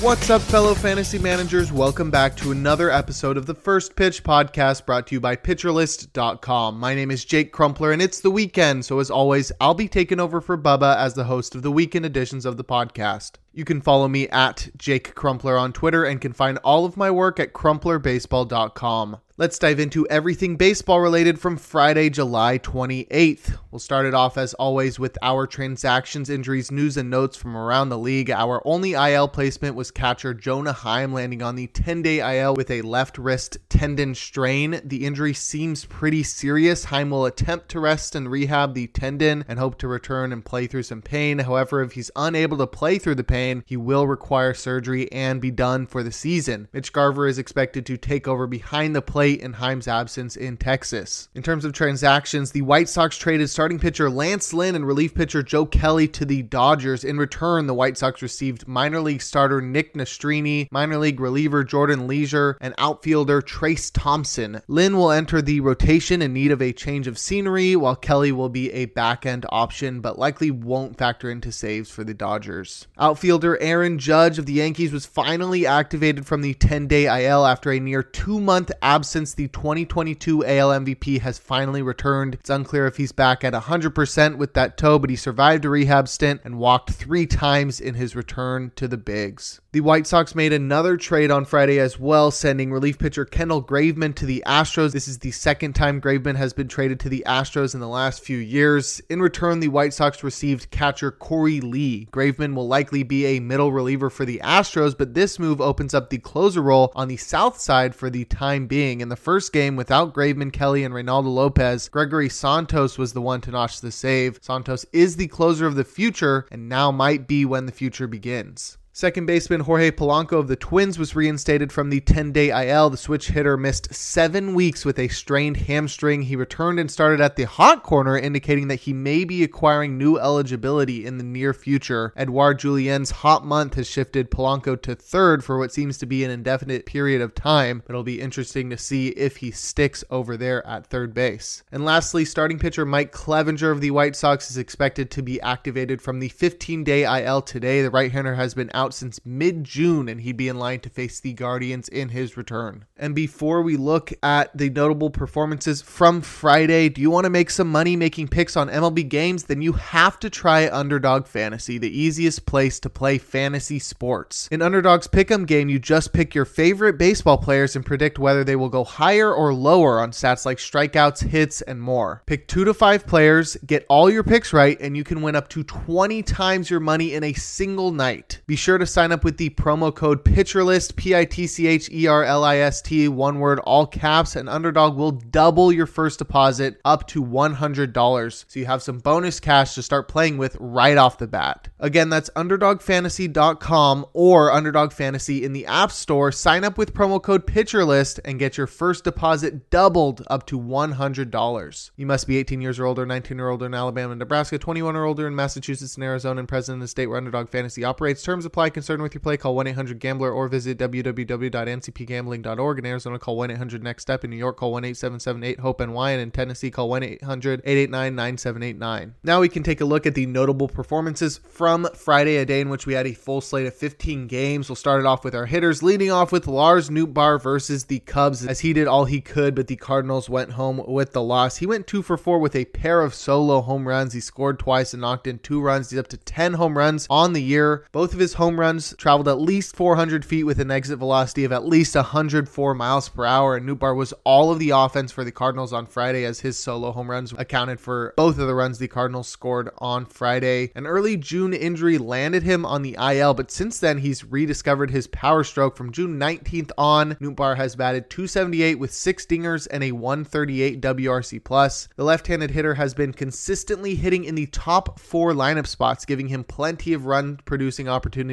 What's up, fellow fantasy managers? Welcome back to another episode of the First Pitch Podcast brought to you by PitcherList.com. My name is Jake Crumpler, and it's the weekend, so as always, I'll be taking over for Bubba as the host of the weekend editions of the podcast. You can follow me at Jake Crumpler on Twitter and can find all of my work at crumplerbaseball.com. Let's dive into everything baseball related from Friday, July 28th. We'll start it off as always with our transactions, injuries, news, and notes from around the league. Our only IL placement was catcher Jonah Heim landing on the 10 day IL with a left wrist tendon strain. The injury seems pretty serious. Heim will attempt to rest and rehab the tendon and hope to return and play through some pain. However, if he's unable to play through the pain, he will require surgery and be done for the season. Mitch Garver is expected to take over behind the plate in Heim's absence in Texas. In terms of transactions, the White Sox traded starting pitcher Lance Lynn and relief pitcher Joe Kelly to the Dodgers. In return, the White Sox received minor league starter Nick Nastrini, minor league reliever Jordan Leasure, and outfielder Trayce Thompson. Lynn will enter the rotation in need of a change of scenery, while Kelly will be a back end option, but likely won't factor into saves for the Dodgers. Aaron Judge of the Yankees was finally activated from the 10 day IL after a near two month absence the 2022 AL MVP has finally returned. It's unclear if he's back at 100% with that toe, but he survived a rehab stint and walked three times in his return to the bigs. The White Sox made another trade on Friday as well, sending relief pitcher Kendall Graveman to the Astros. This is the second time Graveman has been traded to the Astros in the last few years. In return, the White Sox received catcher Corey Lee. Graveman will likely be a middle reliever for the Astros, but this move opens up the closer role on the south side for the time being. In the first game, without Graveman, Kelly, and Reynaldo Lopez, Gregory Santos was the one to notch the save. Santos is the closer of the future, and now might be when the future begins. Second baseman Jorge Polanco of the Twins was reinstated from the 10 day IL. The switch hitter missed seven weeks with a strained hamstring. He returned and started at the hot corner, indicating that he may be acquiring new eligibility in the near future. Edouard Julien's hot month has shifted Polanco to third for what seems to be an indefinite period of time, it'll be interesting to see if he sticks over there at third base. And lastly, starting pitcher Mike Clevinger of the White Sox is expected to be activated from the 15 day IL today. The right hander has been out out since mid June, and he'd be in line to face the Guardians in his return. And before we look at the notable performances from Friday, do you want to make some money making picks on MLB games? Then you have to try Underdog Fantasy, the easiest place to play fantasy sports. In Underdog's Pick'em game, you just pick your favorite baseball players and predict whether they will go higher or lower on stats like strikeouts, hits, and more. Pick two to five players, get all your picks right, and you can win up to 20 times your money in a single night. Be sure to sign up with the promo code PitcherList, P I T C H E R L I S T, one word, all caps, and Underdog will double your first deposit up to $100. So you have some bonus cash to start playing with right off the bat. Again, that's UnderdogFantasy.com or Underdog Fantasy in the App Store. Sign up with promo code PitcherList and get your first deposit doubled up to $100. You must be 18 years or older, 19 or older in Alabama and Nebraska, 21 or older in Massachusetts and Arizona, and present in the state where Underdog Fantasy operates. Terms apply concerned with your play, call 1 800 Gambler or visit www.ncpgambling.org. In Arizona, call 1 800 Next Step. In New York, call 1 877 HOPE NY. And in Tennessee, call 1 800 889 9789. Now we can take a look at the notable performances from Friday, a day in which we had a full slate of 15 games. We'll start it off with our hitters, leading off with Lars Nootbaar versus the Cubs, as he did all he could, but the Cardinals went home with the loss. He went two for four with a pair of solo home runs. He scored twice and knocked in two runs. He's up to 10 home runs on the year. Both of his home home runs, traveled at least 400 feet with an exit velocity of at least 104 miles per hour. And Nootbaar was all of the offense for the Cardinals on Friday as his solo home runs accounted for both of the runs the Cardinals scored on Friday. An early June injury landed him on the IL, but since then he's rediscovered his power stroke. From June 19th on, Nootbaar has batted 278 with six dingers and a 138 WRC plus. The left-handed hitter has been consistently hitting in the top four lineup spots, giving him plenty of run producing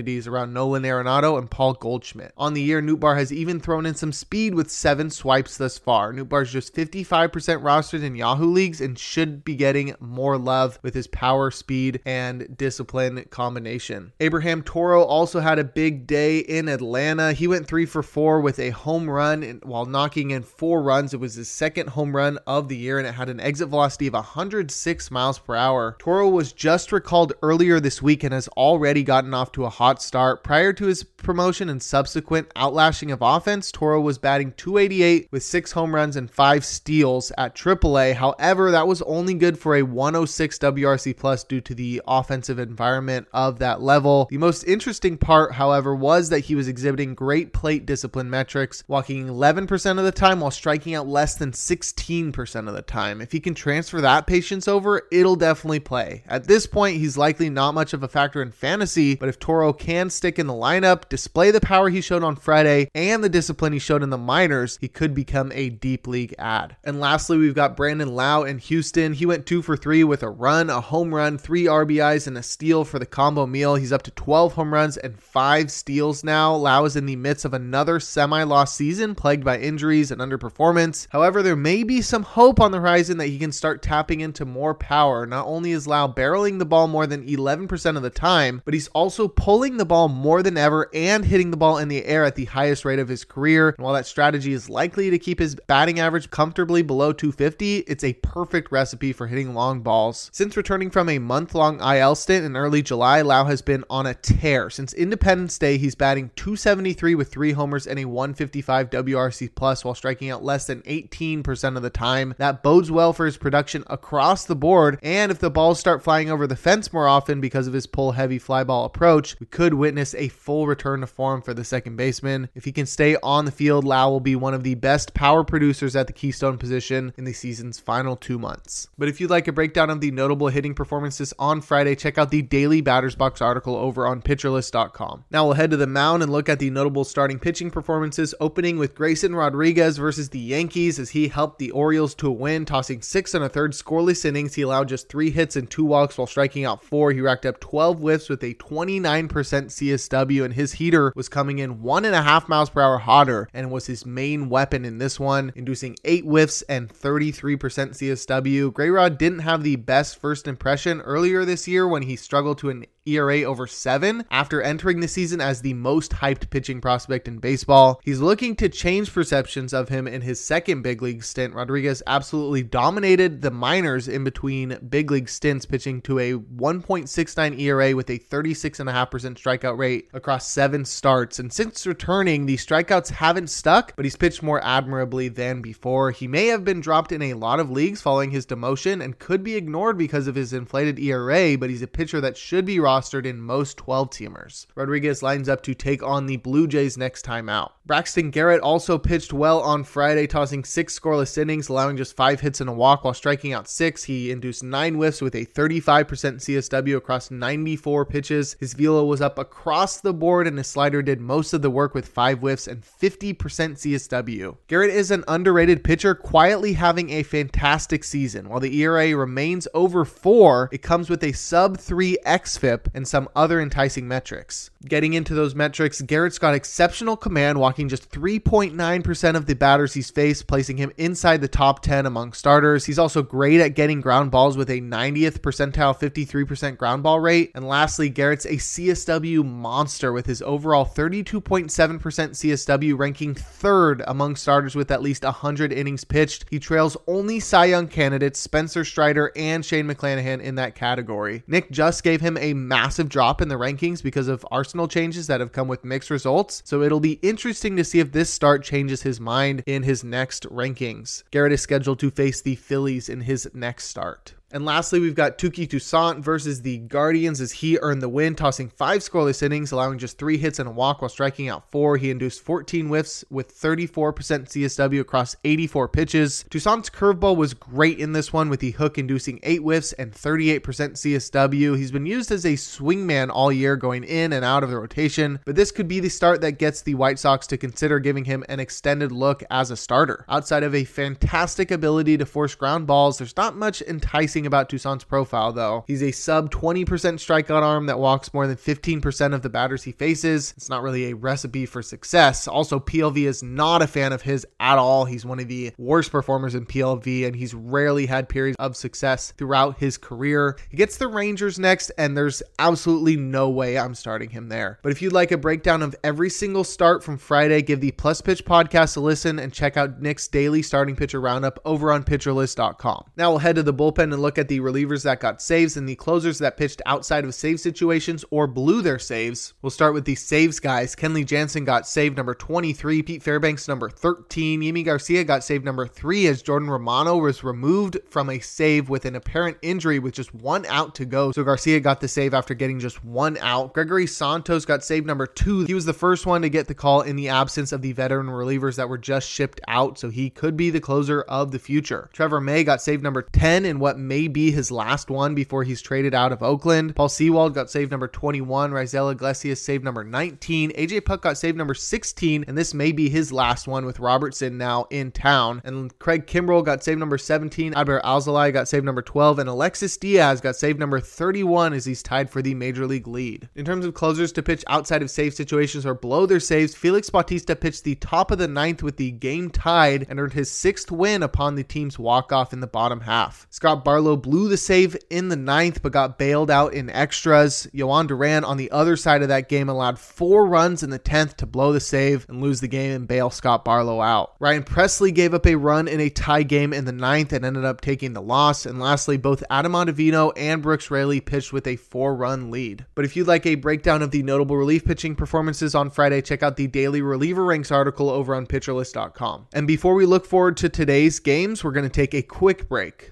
around Nolan Arenado and Paul Goldschmidt. On the year, Nootbaar has even thrown in some speed with seven swipes thus far. Nootbaar's just 55% rostered in Yahoo leagues and should be getting more love with his power, speed, and discipline combination. Abraham Toro also had a big day in Atlanta. He went three for four with a home run while knocking in four runs. It was his second home run of the year and it had an exit velocity of 106 miles per hour. Toro was just recalled earlier this week and has already gotten off to a hot start. Prior to his promotion and subsequent outlashing of offense, Toro was batting 288 with six home runs and five steals at AAA. However, that was only good for a 106 WRC plus due to the offensive environment of that level. The most interesting part, however, was that he was exhibiting great plate discipline metrics, walking 11% of the time while striking out less than 16% of the time. If he can transfer that patience over, it'll definitely play. At this point, he's likely not much of a factor in fantasy, but if Toro can stick in the lineup, display the power he showed on Friday and the discipline he showed in the minors, he could become a deep league ad. And lastly, we've got Brandon Lowe in Houston. He went two for three with a run, a home run, three RBIs, and a steal for the combo meal. He's up to 12 home runs and five steals now. Lowe is in the midst of another semi lost season plagued by injuries and underperformance. However, there may be some hope on the horizon that he can start tapping into more power. Not only is Lowe barreling the ball more than 11% of the time, but he's also pulling the ball more than ever and hitting the ball in the air at the highest rate of his career. And while that strategy is likely to keep his batting average comfortably below 250, it's a perfect recipe for hitting long balls. Since returning from a month long IL stint in early July, Lowe has been on a tear. Since Independence Day, he's batting 273 with three homers and a 155 WRC plus while striking out less than 18% of the time. That bodes well for his production across the board. And if the balls start flying over the fence more often because of his pull heavy fly ball approach, we could witness a full return to form for the second baseman. If he can stay on the field, Lowe will be one of the best power producers at the keystone position in the season's final two months. But if you'd like a breakdown of the notable hitting performances on Friday, check out the daily batters box article over on pitcherlist.com. Now we'll head to the mound and look at the notable starting pitching performances, opening with Grayson Rodriguez versus the Yankees as he helped the Orioles to a win, tossing six and a third scoreless innings. He allowed just three hits and two walks while striking out four. He racked up 12 whiffs with a 29% CSW, and his heater was coming in one and a half miles per hour hotter and was his main weapon in this one, inducing eight whiffs and 33% CSW. Grayrod didn't have the best first impression earlier this year when he struggled to an ERA over seven after entering the season as the most hyped pitching prospect in baseball. He's looking to change perceptions of him in his second big league stint. Rodriguez absolutely dominated the minors in between big league stints, pitching to a 1.69 ERA with a 36.5% strikeout rate across seven starts. And since returning, the strikeouts haven't stuck, but he's pitched more admirably than before. He may have been dropped in a lot of leagues following his demotion and could be ignored because of his inflated ERA, but he's a pitcher that should be rostered rostered in most 12 teamers. Rodriguez lines up to take on the Blue Jays next time out. Braxton Garrett also pitched well on Friday, tossing six scoreless innings, allowing just five hits and a walk while striking out six. He induced nine whiffs with a 35% CSW across 94 pitches. His velo was up across the board, and his slider did most of the work with five whiffs and 50% CSW. Garrett is an underrated pitcher, quietly having a fantastic season. While the ERA remains over four, it comes with a sub 3 XFIP and some other enticing metrics. Getting into those metrics, Garrett's got exceptional command, walking just 3.9% of the batters he's faced, placing him inside the top 10 among starters. He's also great at getting ground balls with a 90th percentile 53% ground ball rate. And lastly, Garrett's a CSW monster with his overall 32.7% CSW ranking third among starters with at least 100 innings pitched. He trails only Cy Young candidates Spencer Strider and Shane McClanahan in that category. Nick just gave him a massive drop in the rankings because of Arsenal changes that have come with mixed results. So it'll be interesting to see if this start changes his mind in his next rankings. Garrett is scheduled to face the Phillies in his next start. And lastly, we've got Touki Toussaint versus the Guardians as he earned the win, tossing five scoreless innings, allowing just three hits and a walk while striking out four. He induced 14 whiffs with 34% CSW across 84 pitches. Toussaint's curveball was great in this one, with the hook inducing eight whiffs and 38% CSW. He's been used as a swingman all year, going in and out of the rotation, but this could be the start that gets the White Sox to consider giving him an extended look as a starter. Outside of a fantastic ability to force ground balls, there's not much enticing about Toussaint's profile, though. He's a sub 20% strikeout arm that walks more than 15% of the batters he faces. It's not really a recipe for success. Also, PLV is not a fan of his at all. He's one of the worst performers in PLV, and he's rarely had periods of success throughout his career. He gets the Rangers next, and there's absolutely no way I'm starting him there. But if you'd like a breakdown of every single start from Friday, give the Plus Pitch podcast a listen and check out Nick's daily starting pitcher roundup over on pitcherlist.com. Now we'll head to the bullpen and look at the relievers that got saves and the closers that pitched outside of save situations or blew their saves. We'll start with the saves guys. Kenley Jansen got save number 23, Pete Fairbanks number 13, Yimi Garcia got save number 3 as Jordan Romano was removed from a save with an apparent injury with just one out to go. So Garcia got the save after getting just one out. Gregory Santos got save number 2. He was the first one to get the call in the absence of the veteran relievers that were just shipped out, so he could be the closer of the future. Trevor May got save number 10 in what may may be his last one before he's traded out of Oakland. Paul Sewald got save number 21. Raisel Iglesias save number 19. AJ Puk got save number 16, and this may be his last one with Robertson now in town. And Craig Kimbrel got save number 17. Adbert Alzolay got save number 12, and Alexis Diaz got save number 31 as he's tied for the major league lead. In terms of closers to pitch outside of save situations or below their saves, Felix Bautista pitched the top of the ninth with the game tied and earned his sixth win upon the team's walk off in the bottom half. Scott Barlow blew the save in the ninth, but got bailed out in extras. Jhoan Duran on the other side of that game allowed four runs in the 10th to blow the save and lose the game and bail Scott Barlow out. Ryan Presley gave up a run in a tie game in the ninth and ended up taking the loss. And lastly, both Adam Ottavino and Brooks Raley pitched with a four run lead. But if you'd like a breakdown of the notable relief pitching performances on Friday, check out the daily reliever ranks article over on pitcherlist.com. And before we look forward to today's games, we're going to take a quick break.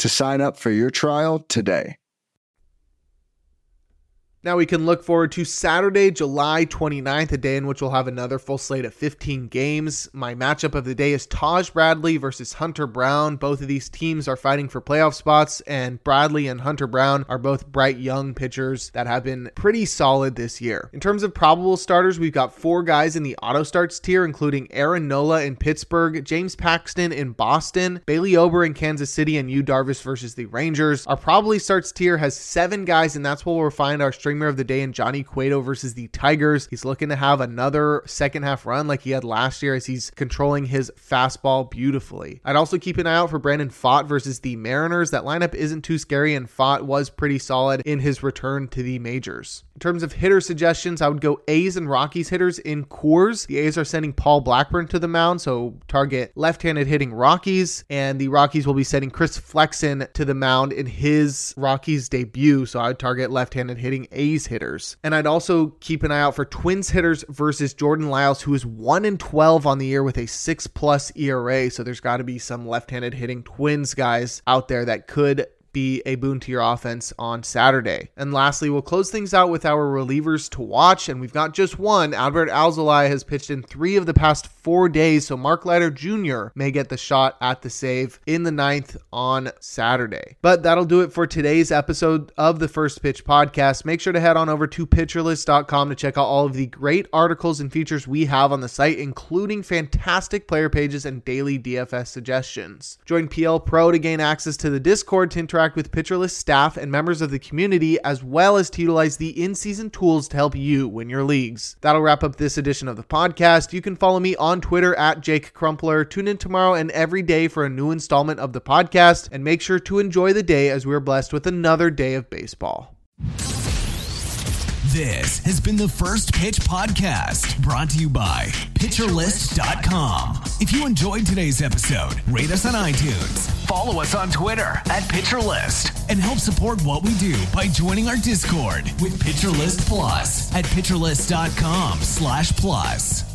to sign up for your trial today. Now we can look forward to Saturday, July 29th, a day in which we'll have another full slate of 15 games. My matchup of the day is Taj Bradley versus Hunter Brown. Both of these teams are fighting for playoff spots, and Bradley and Hunter Brown are both bright young pitchers that have been pretty solid this year. In terms of probable starters, we've got four guys in the auto starts tier, including Aaron Nola in Pittsburgh, James Paxton in Boston, Bailey Ober in Kansas City, and Yu Darvish versus the Rangers. Our probably starts tier has seven guys, and that's where we'll find our streamer of the day in Johnny Cueto versus the Tigers. He's looking to have another second half run like he had last year as he's controlling his fastball beautifully. I'd also keep an eye out for Brandon Pfaadt versus the Mariners. That lineup isn't too scary, and Pfaadt was pretty solid in his return to the majors. In terms of hitter suggestions, I would go A's and Rockies hitters in Coors. The A's are sending Paul Blackburn to the mound, so target left handed hitting Rockies, and the Rockies will be sending Chris Flexen to the mound in his Rockies debut, so I would target left handed hitting A's hitters. And I'd also keep an eye out for Twins hitters versus Jordan Lyles, who is 1 in 12 on the year with a 6 plus ERA. So there's got to be some left handed hitting Twins guys out there that could be a boon to your offense on Saturday. And lastly, we'll close things out with our relievers to watch. And we've got just one. Albert Alzolay has pitched in three of the past four days, so Mark Leiter Jr. may get the shot at the save in the ninth on Saturday. But that'll do it for today's episode of the First Pitch podcast. Make sure to head on over to pitcherlist.com to check out all of the great articles and features we have on the site, including fantastic player pages and daily DFS suggestions. Join PL Pro to gain access to the Discord to interact with PitcherList staff and members of the community, as well as to utilize the in season tools to help you win your leagues. That'll wrap up this edition of the podcast. You can follow me on Twitter at Jake Crumpler. Tune in tomorrow and every day for a new installment of the podcast, and make sure to enjoy the day as we're blessed with another day of baseball. This has been the First Pitch Podcast, brought to you by PitcherList.com. If you enjoyed today's episode, rate us on iTunes, follow us on Twitter at PitcherList, and help support what we do by joining our Discord with PitcherList Plus at PitcherList.com slash plus.